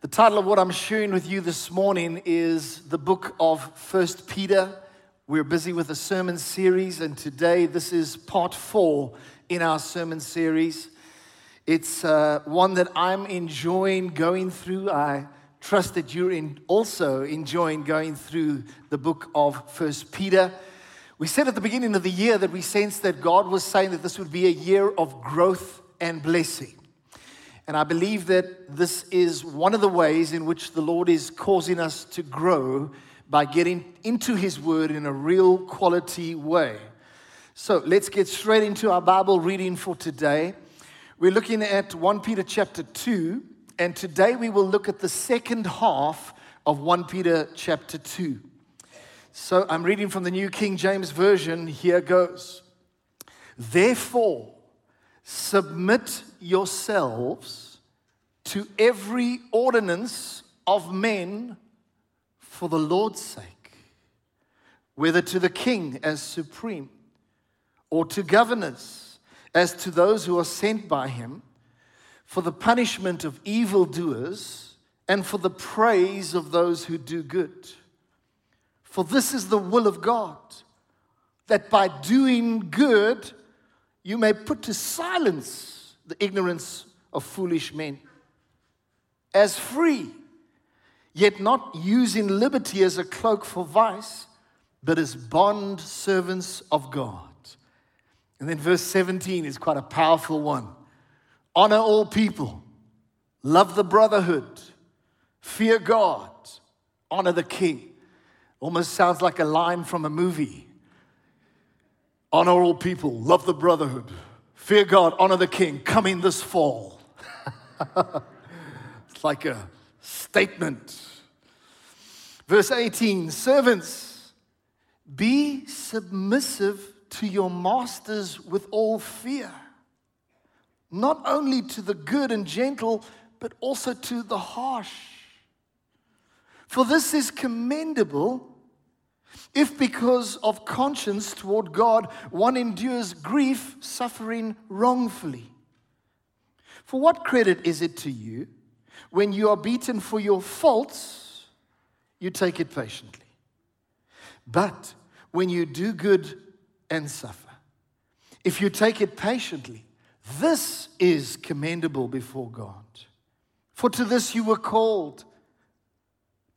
The title of what I'm sharing with you this morning is the book of First Peter. We're busy with a sermon series, and today this is part four in our sermon series. It's uh, one that I'm enjoying going through. I trust that you're in also enjoying going through the book of First Peter. We said at the beginning of the year that we sensed that God was saying that this would be a year of growth and blessing. And I believe that this is one of the ways in which the Lord is causing us to grow by getting into His Word in a real quality way. So let's get straight into our Bible reading for today. We're looking at 1 Peter chapter 2, and today we will look at the second half of 1 Peter chapter 2. So I'm reading from the New King James Version. Here goes. Therefore, submit yourselves to every ordinance of men for the Lord's sake, whether to the king as supreme, or to governors as to those who are sent by him, for the punishment of evildoers and for the praise of those who do good. For this is the will of God, that by doing good, you may put to silence the ignorance of foolish men. As free, yet not using liberty as a cloak for vice, but as bond servants of God. And then verse 17 is quite a powerful one. Honor all people, love the brotherhood, fear God, honor the king. Almost sounds like a line from a movie. Honor all people, love the brotherhood, fear God, honor the king, coming this fall. it's like a statement. Verse 18 Servants, be submissive to your masters with all fear, not only to the good and gentle, but also to the harsh. For this is commendable if because of conscience toward God one endures grief, suffering wrongfully. For what credit is it to you when you are beaten for your faults, you take it patiently? But when you do good and suffer, if you take it patiently, this is commendable before God. For to this you were called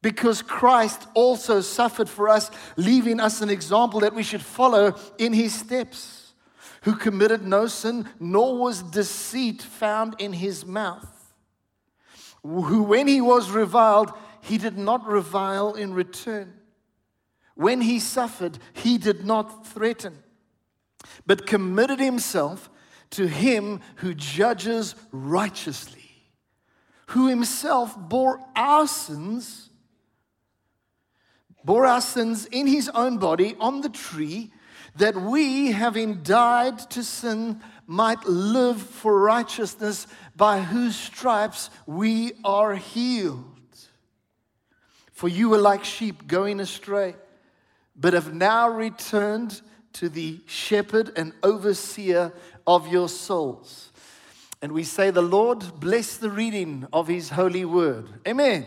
because Christ also suffered for us, leaving us an example that we should follow in his steps, who committed no sin, nor was deceit found in his mouth, who, when he was reviled, he did not revile in return. When he suffered, he did not threaten, but committed himself to him who judges righteously, who himself bore our sins bore our sins in his own body on the tree, that we, having died to sin, might live for righteousness, by whose stripes we are healed. For you were like sheep going astray, but have now returned to the shepherd and overseer of your souls. And we say, The Lord bless the reading of his holy word. Amen.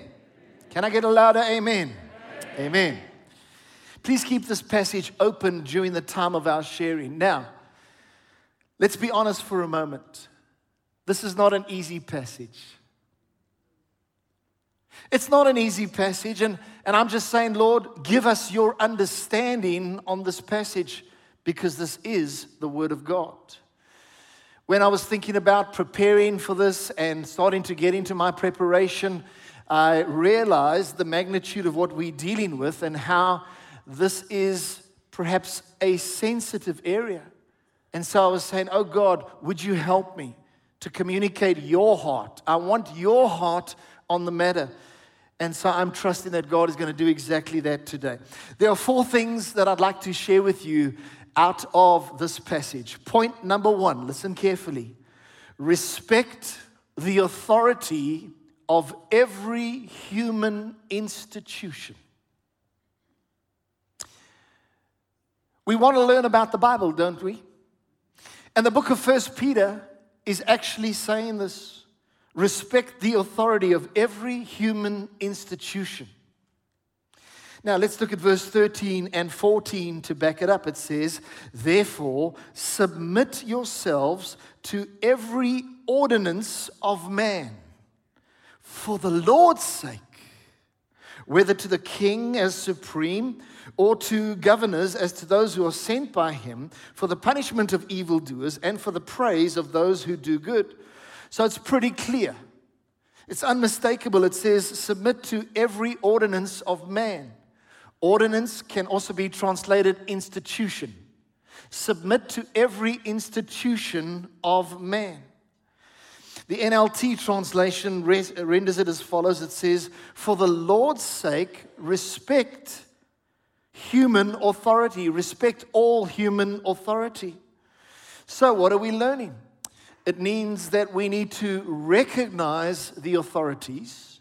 Can I get a louder amen? Amen. Please keep this passage open during the time of our sharing. Now, let's be honest for a moment. This is not an easy passage. It's not an easy passage, and, and I'm just saying, Lord, give us your understanding on this passage because this is the Word of God. When I was thinking about preparing for this and starting to get into my preparation, I realized the magnitude of what we're dealing with and how this is perhaps a sensitive area. And so I was saying, Oh God, would you help me to communicate your heart? I want your heart on the matter. And so I'm trusting that God is going to do exactly that today. There are four things that I'd like to share with you out of this passage. Point number one listen carefully respect the authority of every human institution. We want to learn about the Bible, don't we? And the book of First Peter is actually saying this. respect the authority of every human institution. Now, let's look at verse 13 and 14 to back it up. It says, Therefore, submit yourselves to every ordinance of man for the Lord's sake, whether to the king as supreme or to governors as to those who are sent by him for the punishment of evildoers and for the praise of those who do good. So it's pretty clear. It's unmistakable. It says, Submit to every ordinance of man. Ordinance can also be translated institution. Submit to every institution of man. The NLT translation renders it as follows it says, For the Lord's sake, respect human authority, respect all human authority. So, what are we learning? It means that we need to recognize the authorities,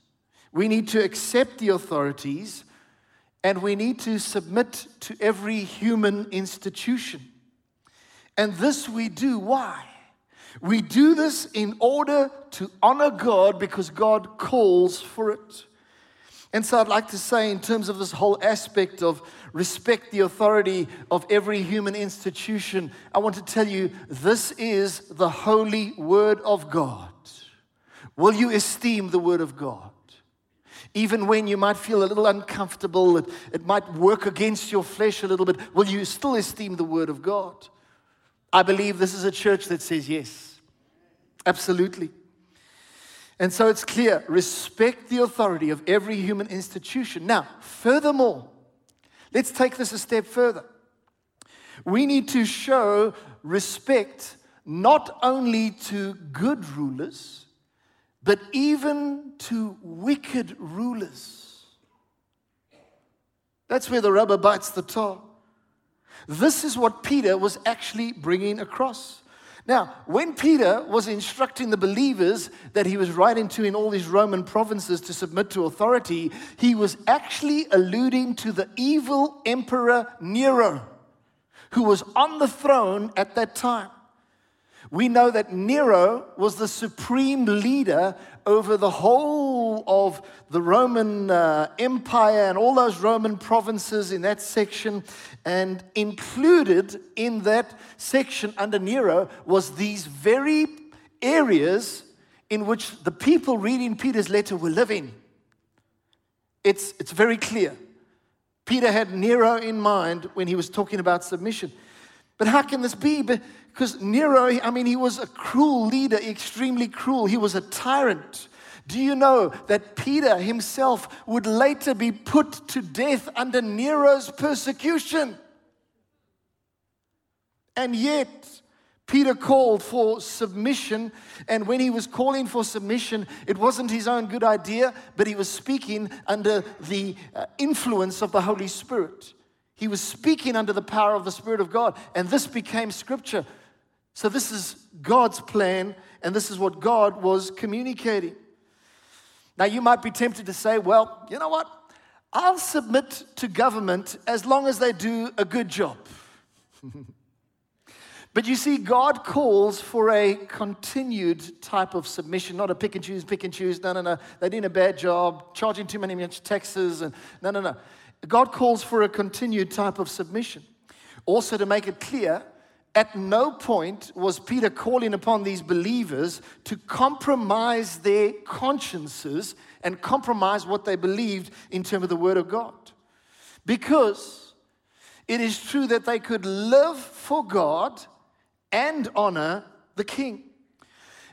we need to accept the authorities, and we need to submit to every human institution. And this we do. Why? We do this in order to honor God because God calls for it. And so I'd like to say, in terms of this whole aspect of respect the authority of every human institution, I want to tell you this is the holy word of God. Will you esteem the word of God? Even when you might feel a little uncomfortable, it, it might work against your flesh a little bit, will you still esteem the Word of God? I believe this is a church that says yes. Absolutely. And so it's clear respect the authority of every human institution. Now, furthermore, let's take this a step further. We need to show respect not only to good rulers, but even to wicked rulers. That's where the rubber bites the tar. This is what Peter was actually bringing across. Now, when Peter was instructing the believers that he was writing to in all these Roman provinces to submit to authority, he was actually alluding to the evil emperor Nero, who was on the throne at that time. We know that Nero was the supreme leader over the whole of the Roman uh, Empire and all those Roman provinces in that section. And included in that section under Nero was these very areas in which the people reading Peter's letter were living. It's, it's very clear. Peter had Nero in mind when he was talking about submission. But how can this be? Because Nero, I mean, he was a cruel leader, extremely cruel. He was a tyrant. Do you know that Peter himself would later be put to death under Nero's persecution? And yet, Peter called for submission, and when he was calling for submission, it wasn't his own good idea, but he was speaking under the uh, influence of the Holy Spirit. He was speaking under the power of the Spirit of God, and this became scripture. So, this is God's plan, and this is what God was communicating. Now, you might be tempted to say, well, you know what? I'll submit to government as long as they do a good job. but you see, God calls for a continued type of submission, not a pick and choose, pick and choose. No, no, no. They're doing a bad job, charging too many taxes, and no, no, no. God calls for a continued type of submission. Also, to make it clear, at no point was Peter calling upon these believers to compromise their consciences and compromise what they believed in terms of the Word of God. Because it is true that they could live for God and honor the King.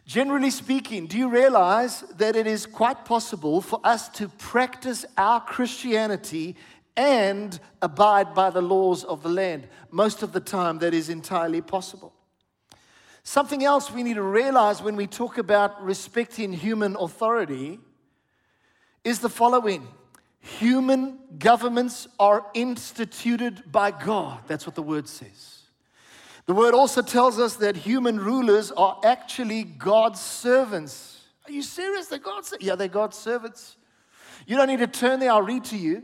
Generally speaking, do you realize that it is quite possible for us to practice our Christianity and abide by the laws of the land. Most of the time, that is entirely possible. Something else we need to realize when we talk about respecting human authority is the following human governments are instituted by God. That's what the word says. The word also tells us that human rulers are actually God's servants. Are you serious? They're God's Yeah, they're God's servants. You don't need to turn there, I'll read to you.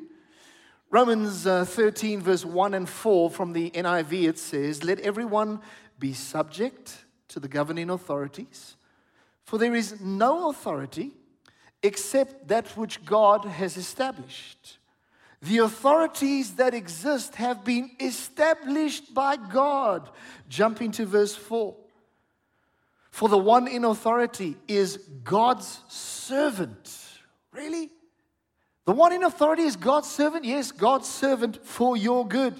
Romans uh, 13, verse 1 and 4 from the NIV, it says, Let everyone be subject to the governing authorities, For there is no authority except that which God has established. The authorities that exist have been established by God. Jump into verse 4. For the one in authority is God's servant. Really? The one in authority is God's servant? Yes, God's servant for your good.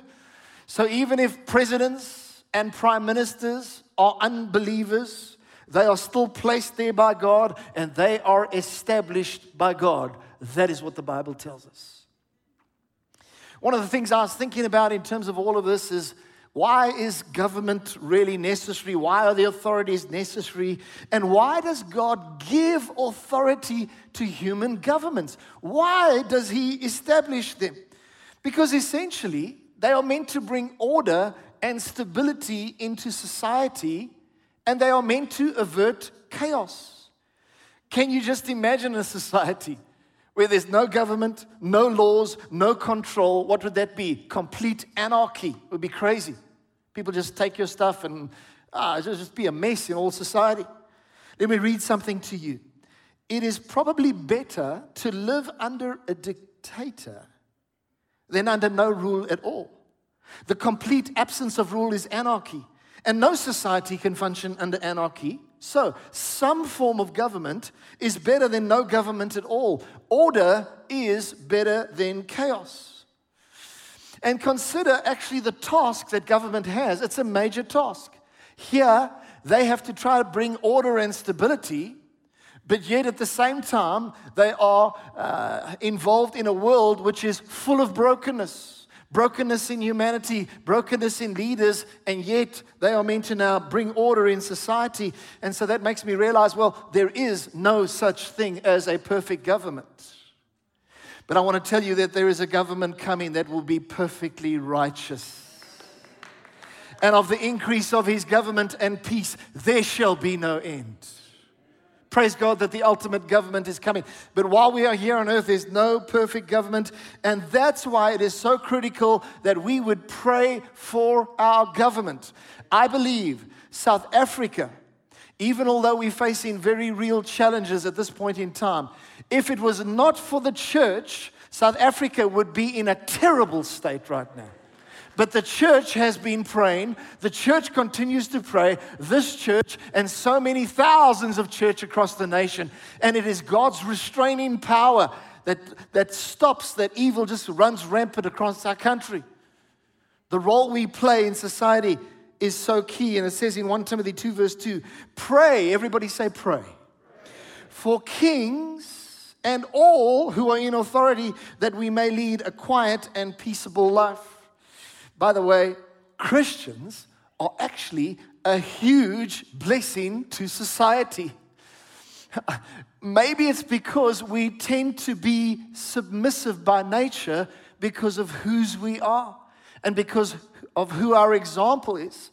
So even if presidents and prime ministers are unbelievers, they are still placed there by God and they are established by God. That is what the Bible tells us. One of the things I was thinking about in terms of all of this is why is government really necessary? Why are the authorities necessary? And why does God give authority to human governments? Why does He establish them? Because essentially, they are meant to bring order and stability into society and they are meant to avert chaos. Can you just imagine a society where there's no government, no laws, no control? What would that be? Complete anarchy. It would be crazy. People just take your stuff and ah, it would just be a mess in all society. Let me read something to you. It is probably better to live under a dictator than under no rule at all. The complete absence of rule is anarchy. And no society can function under anarchy. So, some form of government is better than no government at all. Order is better than chaos. And consider actually the task that government has. It's a major task. Here, they have to try to bring order and stability, but yet at the same time, they are uh, involved in a world which is full of brokenness brokenness in humanity, brokenness in leaders, and yet they are meant to now bring order in society. And so that makes me realize well, there is no such thing as a perfect government. But I want to tell you that there is a government coming that will be perfectly righteous. And of the increase of his government and peace, there shall be no end. Praise God that the ultimate government is coming. But while we are here on earth, there's no perfect government. And that's why it is so critical that we would pray for our government. I believe South Africa, even although we're facing very real challenges at this point in time, if it was not for the church, South Africa would be in a terrible state right now. But the church has been praying. The church continues to pray. This church and so many thousands of church across the nation. And it is God's restraining power that, that stops that evil just runs rampant across our country. The role we play in society is so key. And it says in 1 Timothy 2, verse 2 pray. Everybody say, pray. For kings and all who are in authority, that we may lead a quiet and peaceable life. By the way, Christians are actually a huge blessing to society. Maybe it's because we tend to be submissive by nature because of whose we are and because of who our example is.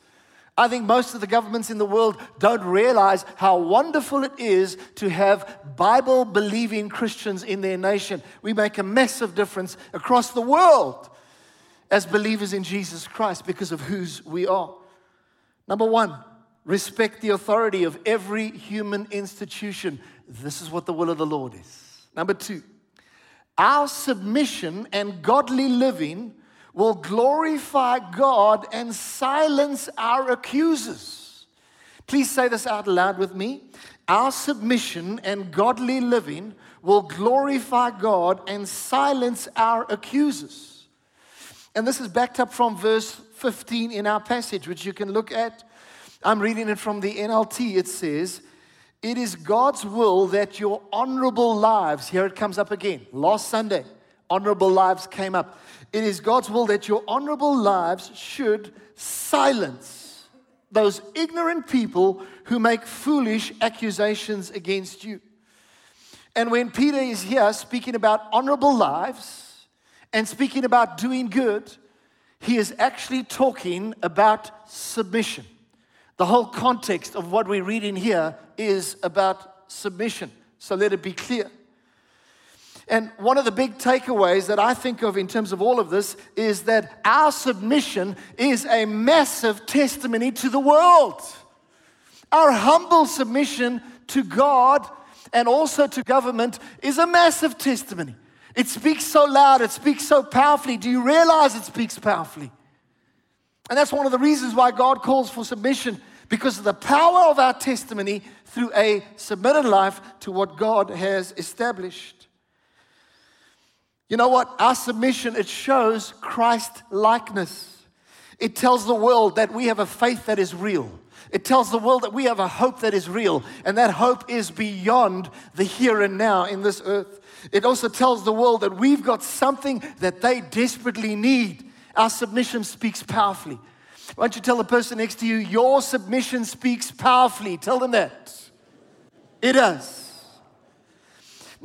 I think most of the governments in the world don't realize how wonderful it is to have Bible believing Christians in their nation. We make a massive difference across the world as believers in Jesus Christ because of whose we are. Number one, respect the authority of every human institution. This is what the will of the Lord is. Number two, our submission and godly living will glorify God and silence our accusers. Please say this out loud with me. Our submission and godly living will glorify God and silence our accusers. And this is backed up from verse 15 in our passage, which you can look at. I'm reading it from the NLT. It says, It is God's will that your honorable lives, here it comes up again, last Sunday, honorable lives came up. It is God's will that your honorable lives should silence those ignorant people who make foolish accusations against you. And when Peter is here speaking about honorable lives, and speaking about doing good, he is actually talking about submission. The whole context of what we're reading here is about submission. So let it be clear. And one of the big takeaways that I think of in terms of all of this is that our submission is a massive testimony to the world. Our humble submission to God and also to government is a massive testimony. It speaks so loud, it speaks so powerfully. Do you realize it speaks powerfully? And that's one of the reasons why God calls for submission because of the power of our testimony through a submitted life to what God has established. You know what? Our submission, it shows Christ likeness. It tells the world that we have a faith that is real. It tells the world that we have a hope that is real, and that hope is beyond the here and now in this earth. It also tells the world that we've got something that they desperately need. Our submission speaks powerfully. Why don't you tell the person next to you, your submission speaks powerfully? Tell them that. It does.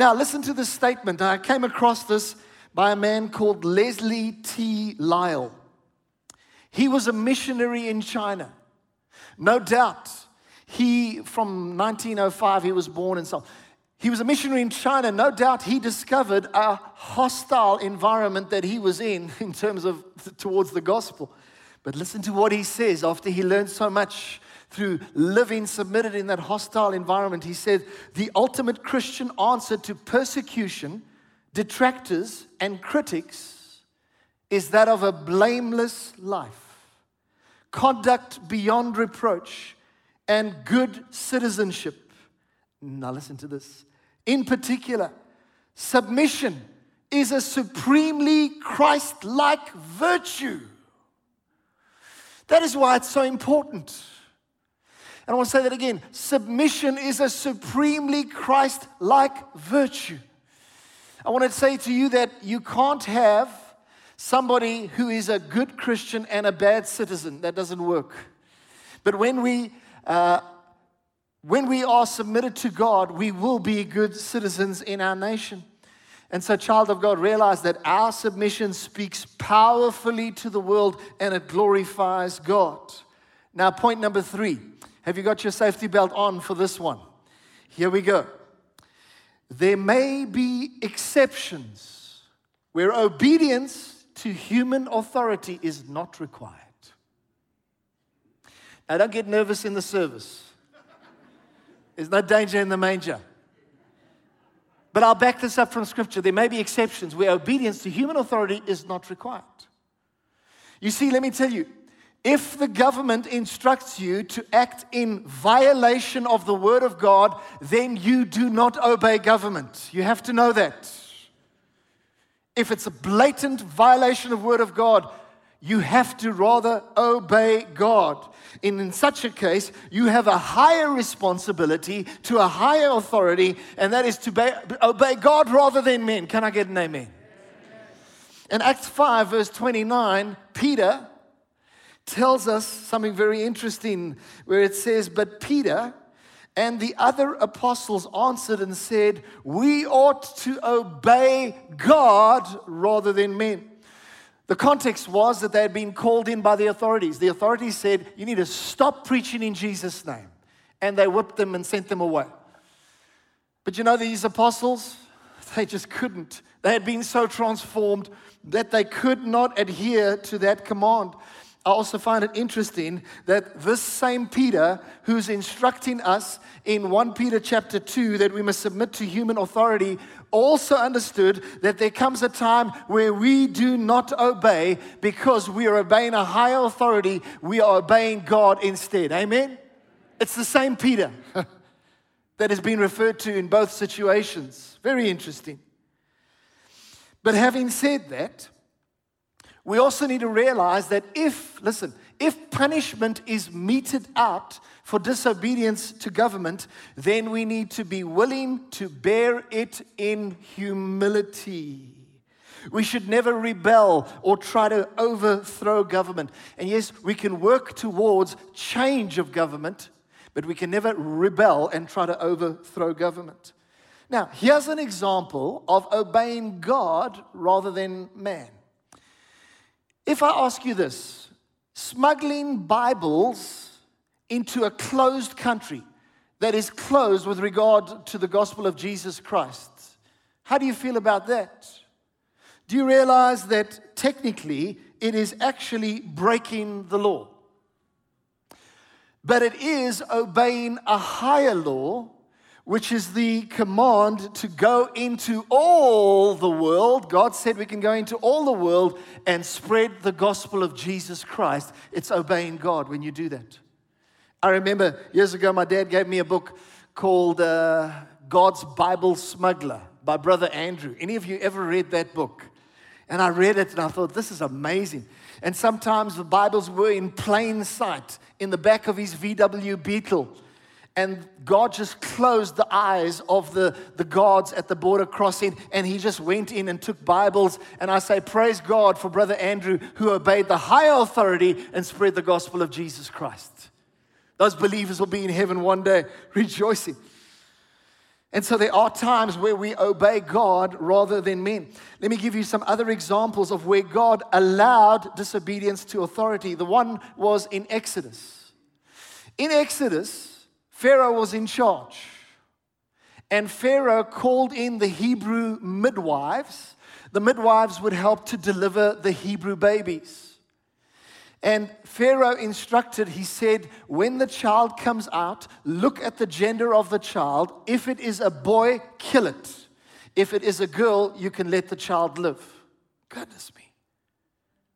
Now, listen to this statement. I came across this by a man called Leslie T. Lyall. He was a missionary in China. No doubt, he, from 1905, he was born in South. He was a missionary in China. No doubt he discovered a hostile environment that he was in, in terms of towards the gospel. But listen to what he says after he learned so much through living submitted in that hostile environment. He said, The ultimate Christian answer to persecution, detractors, and critics is that of a blameless life, conduct beyond reproach, and good citizenship. Now, listen to this. In particular, submission is a supremely Christ like virtue. That is why it's so important. And I want to say that again submission is a supremely Christ like virtue. I want to say to you that you can't have somebody who is a good Christian and a bad citizen. That doesn't work. But when we, uh, when we are submitted to God, we will be good citizens in our nation. And so, child of God, realize that our submission speaks powerfully to the world and it glorifies God. Now, point number three have you got your safety belt on for this one? Here we go. There may be exceptions where obedience to human authority is not required. Now, don't get nervous in the service. There's no danger in the manger. But I'll back this up from scripture. There may be exceptions where obedience to human authority is not required. You see, let me tell you, if the government instructs you to act in violation of the word of God, then you do not obey government. You have to know that. If it's a blatant violation of word of God, you have to rather obey God. And in such a case, you have a higher responsibility to a higher authority, and that is to obey, obey God rather than men. Can I get an amen? In Acts 5, verse 29, Peter tells us something very interesting where it says, But Peter and the other apostles answered and said, We ought to obey God rather than men. The context was that they had been called in by the authorities. The authorities said, You need to stop preaching in Jesus' name. And they whipped them and sent them away. But you know, these apostles, they just couldn't. They had been so transformed that they could not adhere to that command. I also find it interesting that this same Peter, who's instructing us in 1 Peter chapter 2 that we must submit to human authority, also understood that there comes a time where we do not obey because we are obeying a higher authority, we are obeying God instead. Amen? It's the same Peter that has been referred to in both situations. Very interesting. But having said that, we also need to realize that if, listen, if punishment is meted out for disobedience to government, then we need to be willing to bear it in humility. We should never rebel or try to overthrow government. And yes, we can work towards change of government, but we can never rebel and try to overthrow government. Now, here's an example of obeying God rather than man. If I ask you this, smuggling Bibles into a closed country that is closed with regard to the gospel of Jesus Christ. How do you feel about that? Do you realize that technically it is actually breaking the law? But it is obeying a higher law which is the command to go into all the world. God said we can go into all the world and spread the gospel of Jesus Christ. It's obeying God when you do that. I remember years ago, my dad gave me a book called uh, God's Bible Smuggler by Brother Andrew. Any of you ever read that book? And I read it and I thought, this is amazing. And sometimes the Bibles were in plain sight in the back of his VW Beetle. And God just closed the eyes of the, the guards at the border crossing, and he just went in and took Bibles. And I say, Praise God for Brother Andrew, who obeyed the higher authority and spread the gospel of Jesus Christ. Those believers will be in heaven one day rejoicing. And so there are times where we obey God rather than men. Let me give you some other examples of where God allowed disobedience to authority. The one was in Exodus. In Exodus, Pharaoh was in charge. And Pharaoh called in the Hebrew midwives. The midwives would help to deliver the Hebrew babies. And Pharaoh instructed, he said, when the child comes out, look at the gender of the child. If it is a boy, kill it. If it is a girl, you can let the child live. Goodness me.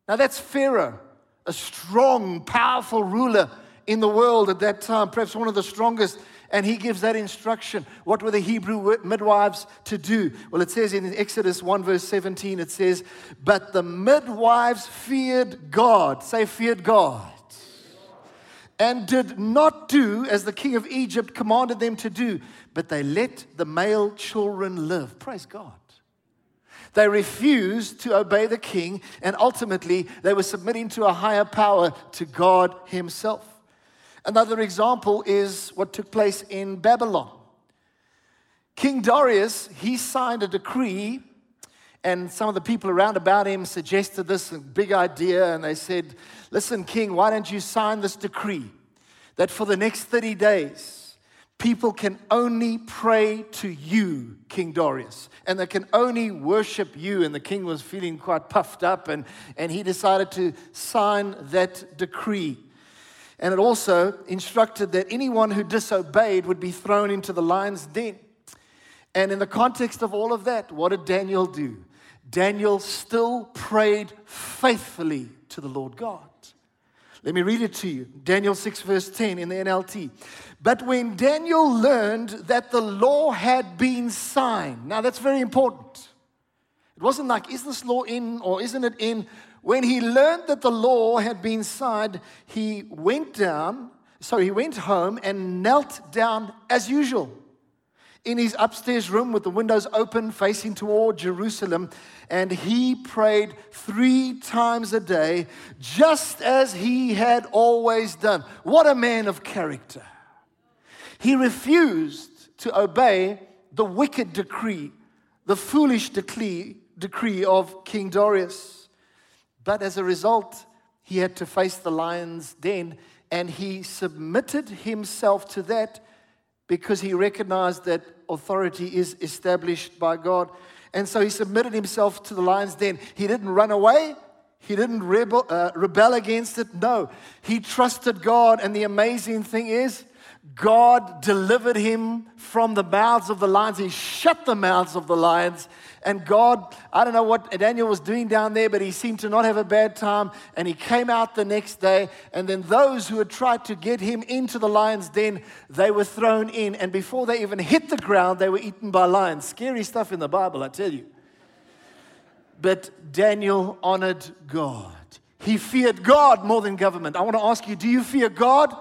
Now that's Pharaoh, a strong, powerful ruler in the world at that time, perhaps one of the strongest and he gives that instruction. What were the Hebrew midwives to do? Well, it says in Exodus 1, verse 17, it says, But the midwives feared God. Say, feared God. And did not do as the king of Egypt commanded them to do, but they let the male children live. Praise God. They refused to obey the king, and ultimately they were submitting to a higher power, to God Himself. Another example is what took place in Babylon. King Darius, he signed a decree, and some of the people around about him suggested this big idea, and they said, Listen, King, why don't you sign this decree that for the next 30 days, people can only pray to you, King Darius, and they can only worship you. And the king was feeling quite puffed up, and, and he decided to sign that decree. And it also instructed that anyone who disobeyed would be thrown into the lion's den. And in the context of all of that, what did Daniel do? Daniel still prayed faithfully to the Lord God. Let me read it to you. Daniel 6, verse 10 in the NLT. But when Daniel learned that the law had been signed, now that's very important. It wasn't like, is this law in or isn't it in? When he learned that the law had been signed, he went down, so he went home and knelt down as usual in his upstairs room with the windows open facing toward Jerusalem. And he prayed three times a day, just as he had always done. What a man of character. He refused to obey the wicked decree, the foolish decree, decree of King Darius. But as a result, he had to face the lion's den, and he submitted himself to that because he recognized that authority is established by God. And so he submitted himself to the lion's den. He didn't run away. He didn't rebel, uh, rebel against it. No, he trusted God. And the amazing thing is, God delivered him from the mouths of the lions. He shut the mouths of the lions. And God, I don't know what Daniel was doing down there, but he seemed to not have a bad time. And he came out the next day. And then those who had tried to get him into the lion's den, they were thrown in. And before they even hit the ground, they were eaten by lions. Scary stuff in the Bible, I tell you. But Daniel honored God. He feared God more than government. I want to ask you do you fear God?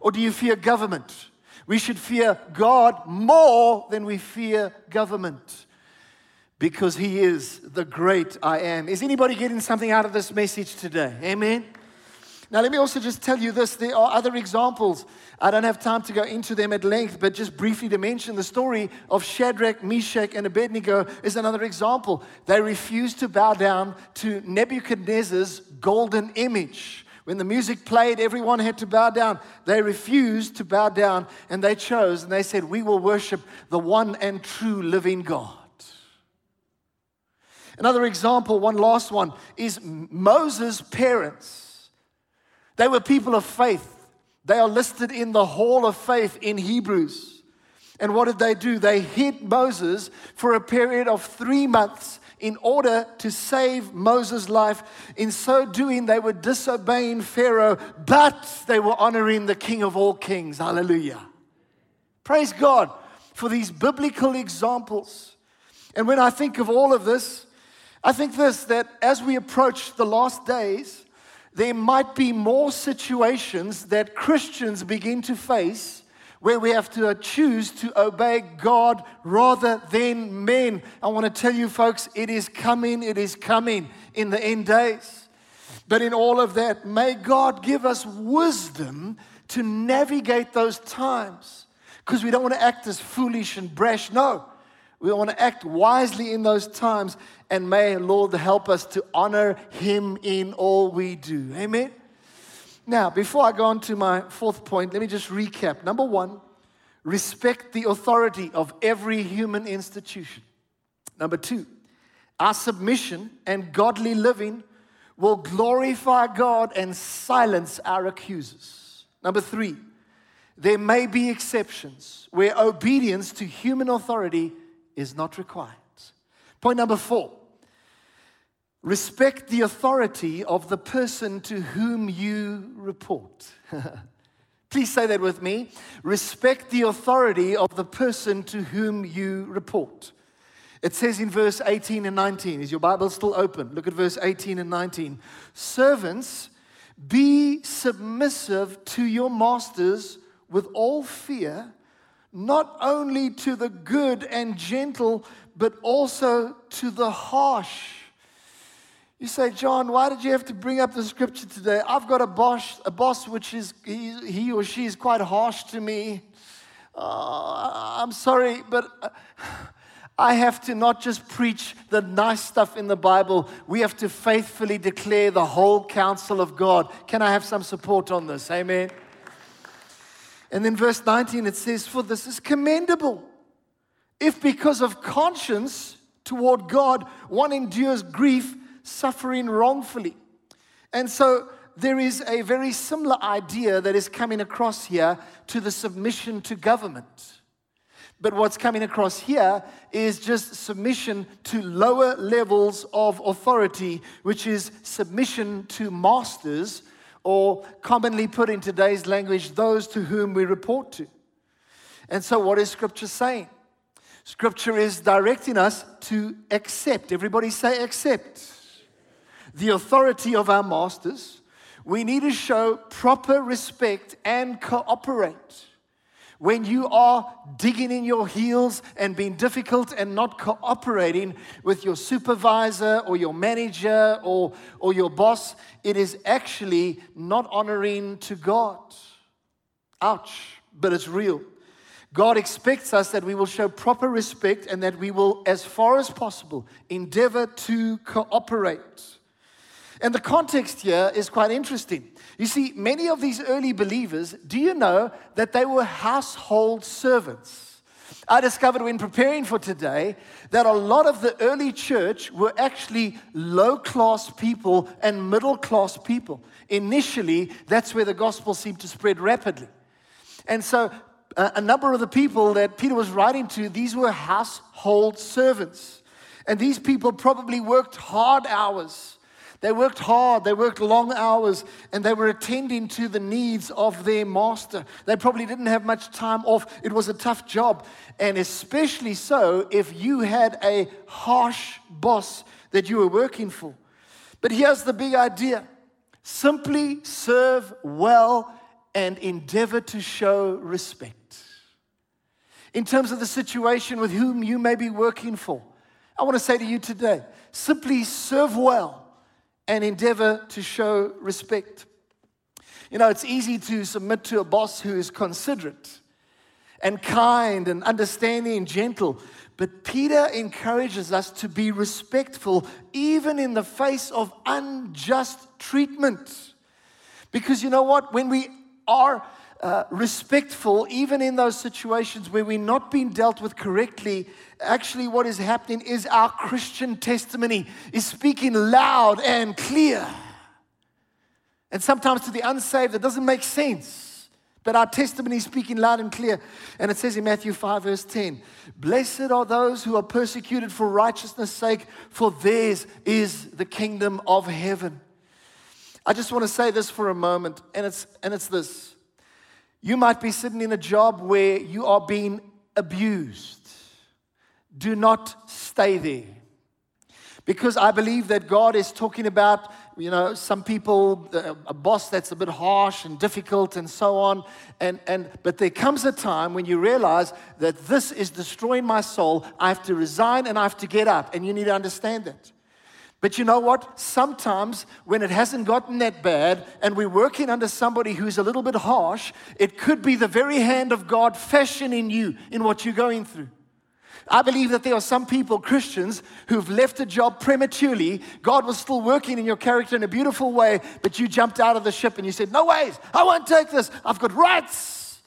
Or do you fear government? We should fear God more than we fear government because He is the great I am. Is anybody getting something out of this message today? Amen. Now, let me also just tell you this. There are other examples. I don't have time to go into them at length, but just briefly to mention the story of Shadrach, Meshach, and Abednego is another example. They refused to bow down to Nebuchadnezzar's golden image. When the music played, everyone had to bow down. They refused to bow down and they chose and they said, We will worship the one and true living God. Another example, one last one, is Moses' parents. They were people of faith. They are listed in the hall of faith in Hebrews. And what did they do? They hid Moses for a period of three months in order to save Moses' life. In so doing, they were disobeying Pharaoh, but they were honoring the King of all kings. Hallelujah. Praise God for these biblical examples. And when I think of all of this, I think this that as we approach the last days, there might be more situations that Christians begin to face where we have to uh, choose to obey God rather than men. I want to tell you, folks, it is coming, it is coming in the end days. But in all of that, may God give us wisdom to navigate those times because we don't want to act as foolish and brash. No, we want to act wisely in those times. And may Lord help us to honor Him in all we do. Amen. Now, before I go on to my fourth point, let me just recap. Number one, respect the authority of every human institution. Number two, our submission and godly living will glorify God and silence our accusers. Number three, there may be exceptions where obedience to human authority is not required. Point number four Respect the authority of the person to whom you report. Please say that with me. Respect the authority of the person to whom you report. It says in verse 18 and 19, is your Bible still open? Look at verse 18 and 19. Servants, be submissive to your masters with all fear, not only to the good and gentle, but also to the harsh. You say, John, why did you have to bring up the scripture today? I've got a boss, a boss which is, he, he or she is quite harsh to me. Uh, I'm sorry, but uh, I have to not just preach the nice stuff in the Bible, we have to faithfully declare the whole counsel of God. Can I have some support on this? Amen. And then verse 19 it says, For this is commendable. If because of conscience toward God one endures grief, suffering wrongfully. And so there is a very similar idea that is coming across here to the submission to government. But what's coming across here is just submission to lower levels of authority, which is submission to masters, or commonly put in today's language, those to whom we report to. And so, what is Scripture saying? Scripture is directing us to accept. Everybody say accept the authority of our masters, we need to show proper respect and cooperate. When you are digging in your heels and being difficult and not cooperating with your supervisor or your manager or, or your boss, it is actually not honoring to God. Ouch, but it's real. God expects us that we will show proper respect and that we will, as far as possible, endeavor to cooperate. And the context here is quite interesting. You see, many of these early believers, do you know that they were household servants? I discovered when preparing for today that a lot of the early church were actually low class people and middle class people. Initially, that's where the gospel seemed to spread rapidly. And so, a number of the people that Peter was writing to, these were household servants. And these people probably worked hard hours they worked hard, they worked long hours, and they were attending to the needs of their master. They probably didn't have much time off. It was a tough job, and especially so if you had a harsh boss that you were working for. But here's the big idea simply serve well and endeavor to show respect. In terms of the situation with whom you may be working for, I want to say to you today simply serve well and endeavor to show respect. You know, it's easy to submit to a boss who is considerate and kind and understanding and gentle. But Peter encourages us to be respectful even in the face of unjust treatment. Because you know what? When we are uh, respectful, even in those situations where we're not being dealt with correctly, actually, what is happening is our Christian testimony is speaking loud and clear. And sometimes to the unsaved, it doesn't make sense. But our testimony is speaking loud and clear. And it says in Matthew 5, verse 10 Blessed are those who are persecuted for righteousness' sake, for theirs is the kingdom of heaven. I just want to say this for a moment, and it's, and it's this. You might be sitting in a job where you are being abused. Do not stay there. Because I believe that God is talking about you know, some people, uh, a boss that's a bit harsh and difficult and so on. And, and, but there comes a time when you realize that this is destroying my soul. I have to resign and I have to get up. And you need to understand that. But you know what? Sometimes when it hasn't gotten that bad and we're working under somebody who's a little bit harsh, it could be the very hand of God fashioning you in what you're going through. I believe that there are some people, Christians, who've left a job prematurely. God was still working in your character in a beautiful way, but you jumped out of the ship and you said, No ways, I won't take this. I've got rights.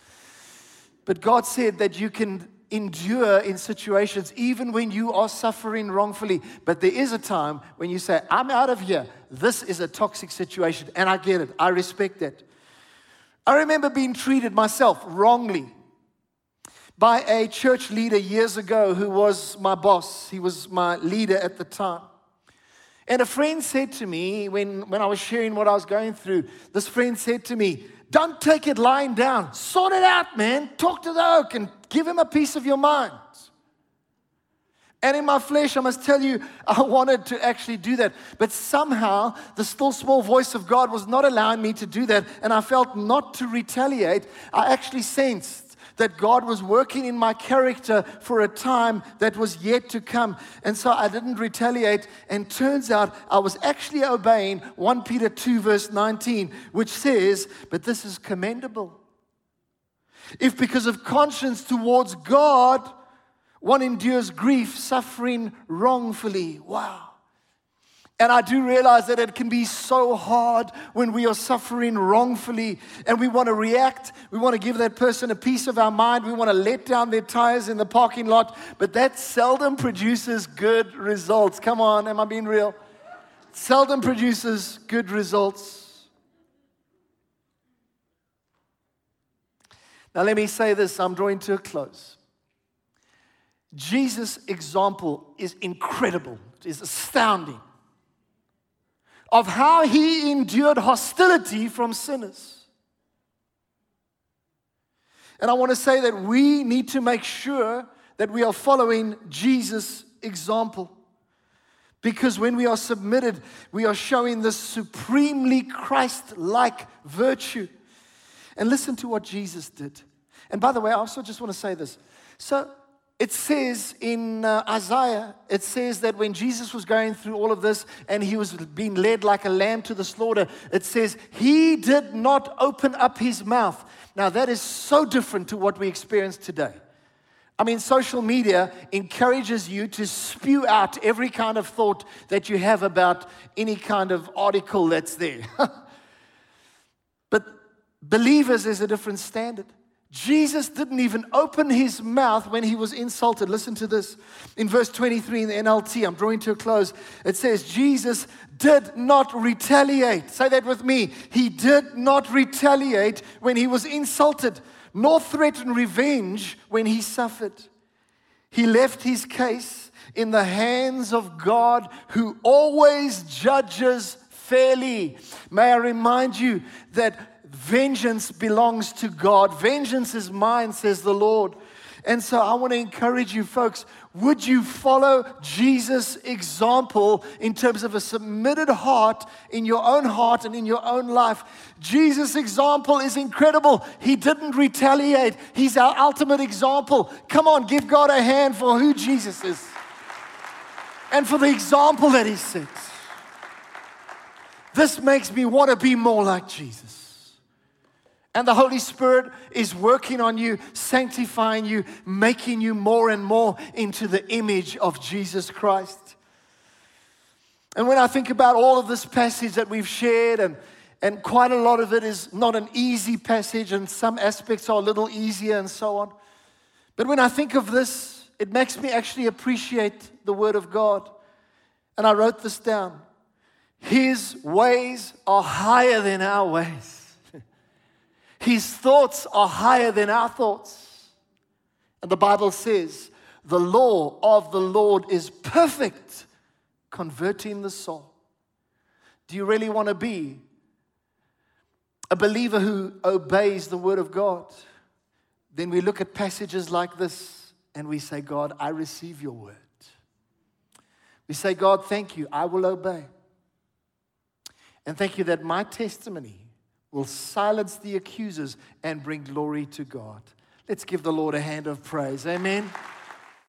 But God said that you can endure in situations even when you are suffering wrongfully. But there is a time when you say, I'm out of here. This is a toxic situation. And I get it, I respect that. I remember being treated myself wrongly by a church leader years ago who was my boss. He was my leader at the time. And a friend said to me, when, when I was sharing what I was going through, this friend said to me, Don't take it lying down. Sort it out, man. Talk to the oak and give him a piece of your mind. And in my flesh, I must tell you, I wanted to actually do that. But somehow, the still small voice of God was not allowing me to do that. And I felt not to retaliate. I actually sensed that God was working in my character for a time that was yet to come. And so I didn't retaliate. And turns out I was actually obeying 1 Peter 2, verse 19, which says, But this is commendable. If because of conscience towards God, one endures grief, suffering wrongfully. Wow. And I do realize that it can be so hard when we are suffering wrongfully and we want to react. We want to give that person a piece of our mind. We want to let down their tires in the parking lot. But that seldom produces good results. Come on, am I being real? Seldom produces good results. Now, let me say this I'm drawing to a close. Jesus' example is incredible, it is astounding of how he endured hostility from sinners. And I want to say that we need to make sure that we are following Jesus' example. Because when we are submitted, we are showing this supremely Christ like virtue. And listen to what Jesus did. And by the way, I also just want to say this. So, it says in uh, Isaiah, it says that when Jesus was going through all of this and he was being led like a lamb to the slaughter, it says, He did not open up his mouth. Now, that is so different to what we experience today. I mean, social media encourages you to spew out every kind of thought that you have about any kind of article that's there. but believers is a different standard. Jesus didn't even open his mouth when he was insulted. Listen to this. In verse 23 in the NLT, I'm drawing to a close. It says, Jesus did not retaliate. Say that with me. He did not retaliate when he was insulted, nor threaten revenge when he suffered. He left his case in the hands of God who always judges fairly. May I remind you that vengeance belongs to God. Vengeance is mine, says the Lord. And so I want to encourage you, folks. Would you follow Jesus' example in terms of a submitted heart in your own heart and in your own life? Jesus' example is incredible. He didn't retaliate, He's our ultimate example. Come on, give God a hand for who Jesus is and for the example that He sets. This makes me want to be more like Jesus. And the Holy Spirit is working on you, sanctifying you, making you more and more into the image of Jesus Christ. And when I think about all of this passage that we've shared, and, and quite a lot of it is not an easy passage, and some aspects are a little easier and so on. But when I think of this, it makes me actually appreciate the Word of God. And I wrote this down His ways are higher than our ways. His thoughts are higher than our thoughts. And the Bible says, the law of the Lord is perfect, converting the soul. Do you really want to be a believer who obeys the word of God? Then we look at passages like this and we say, God, I receive your word. We say, God, thank you, I will obey. And thank you that my testimony will silence the accusers and bring glory to God. Let's give the Lord a hand of praise. Amen.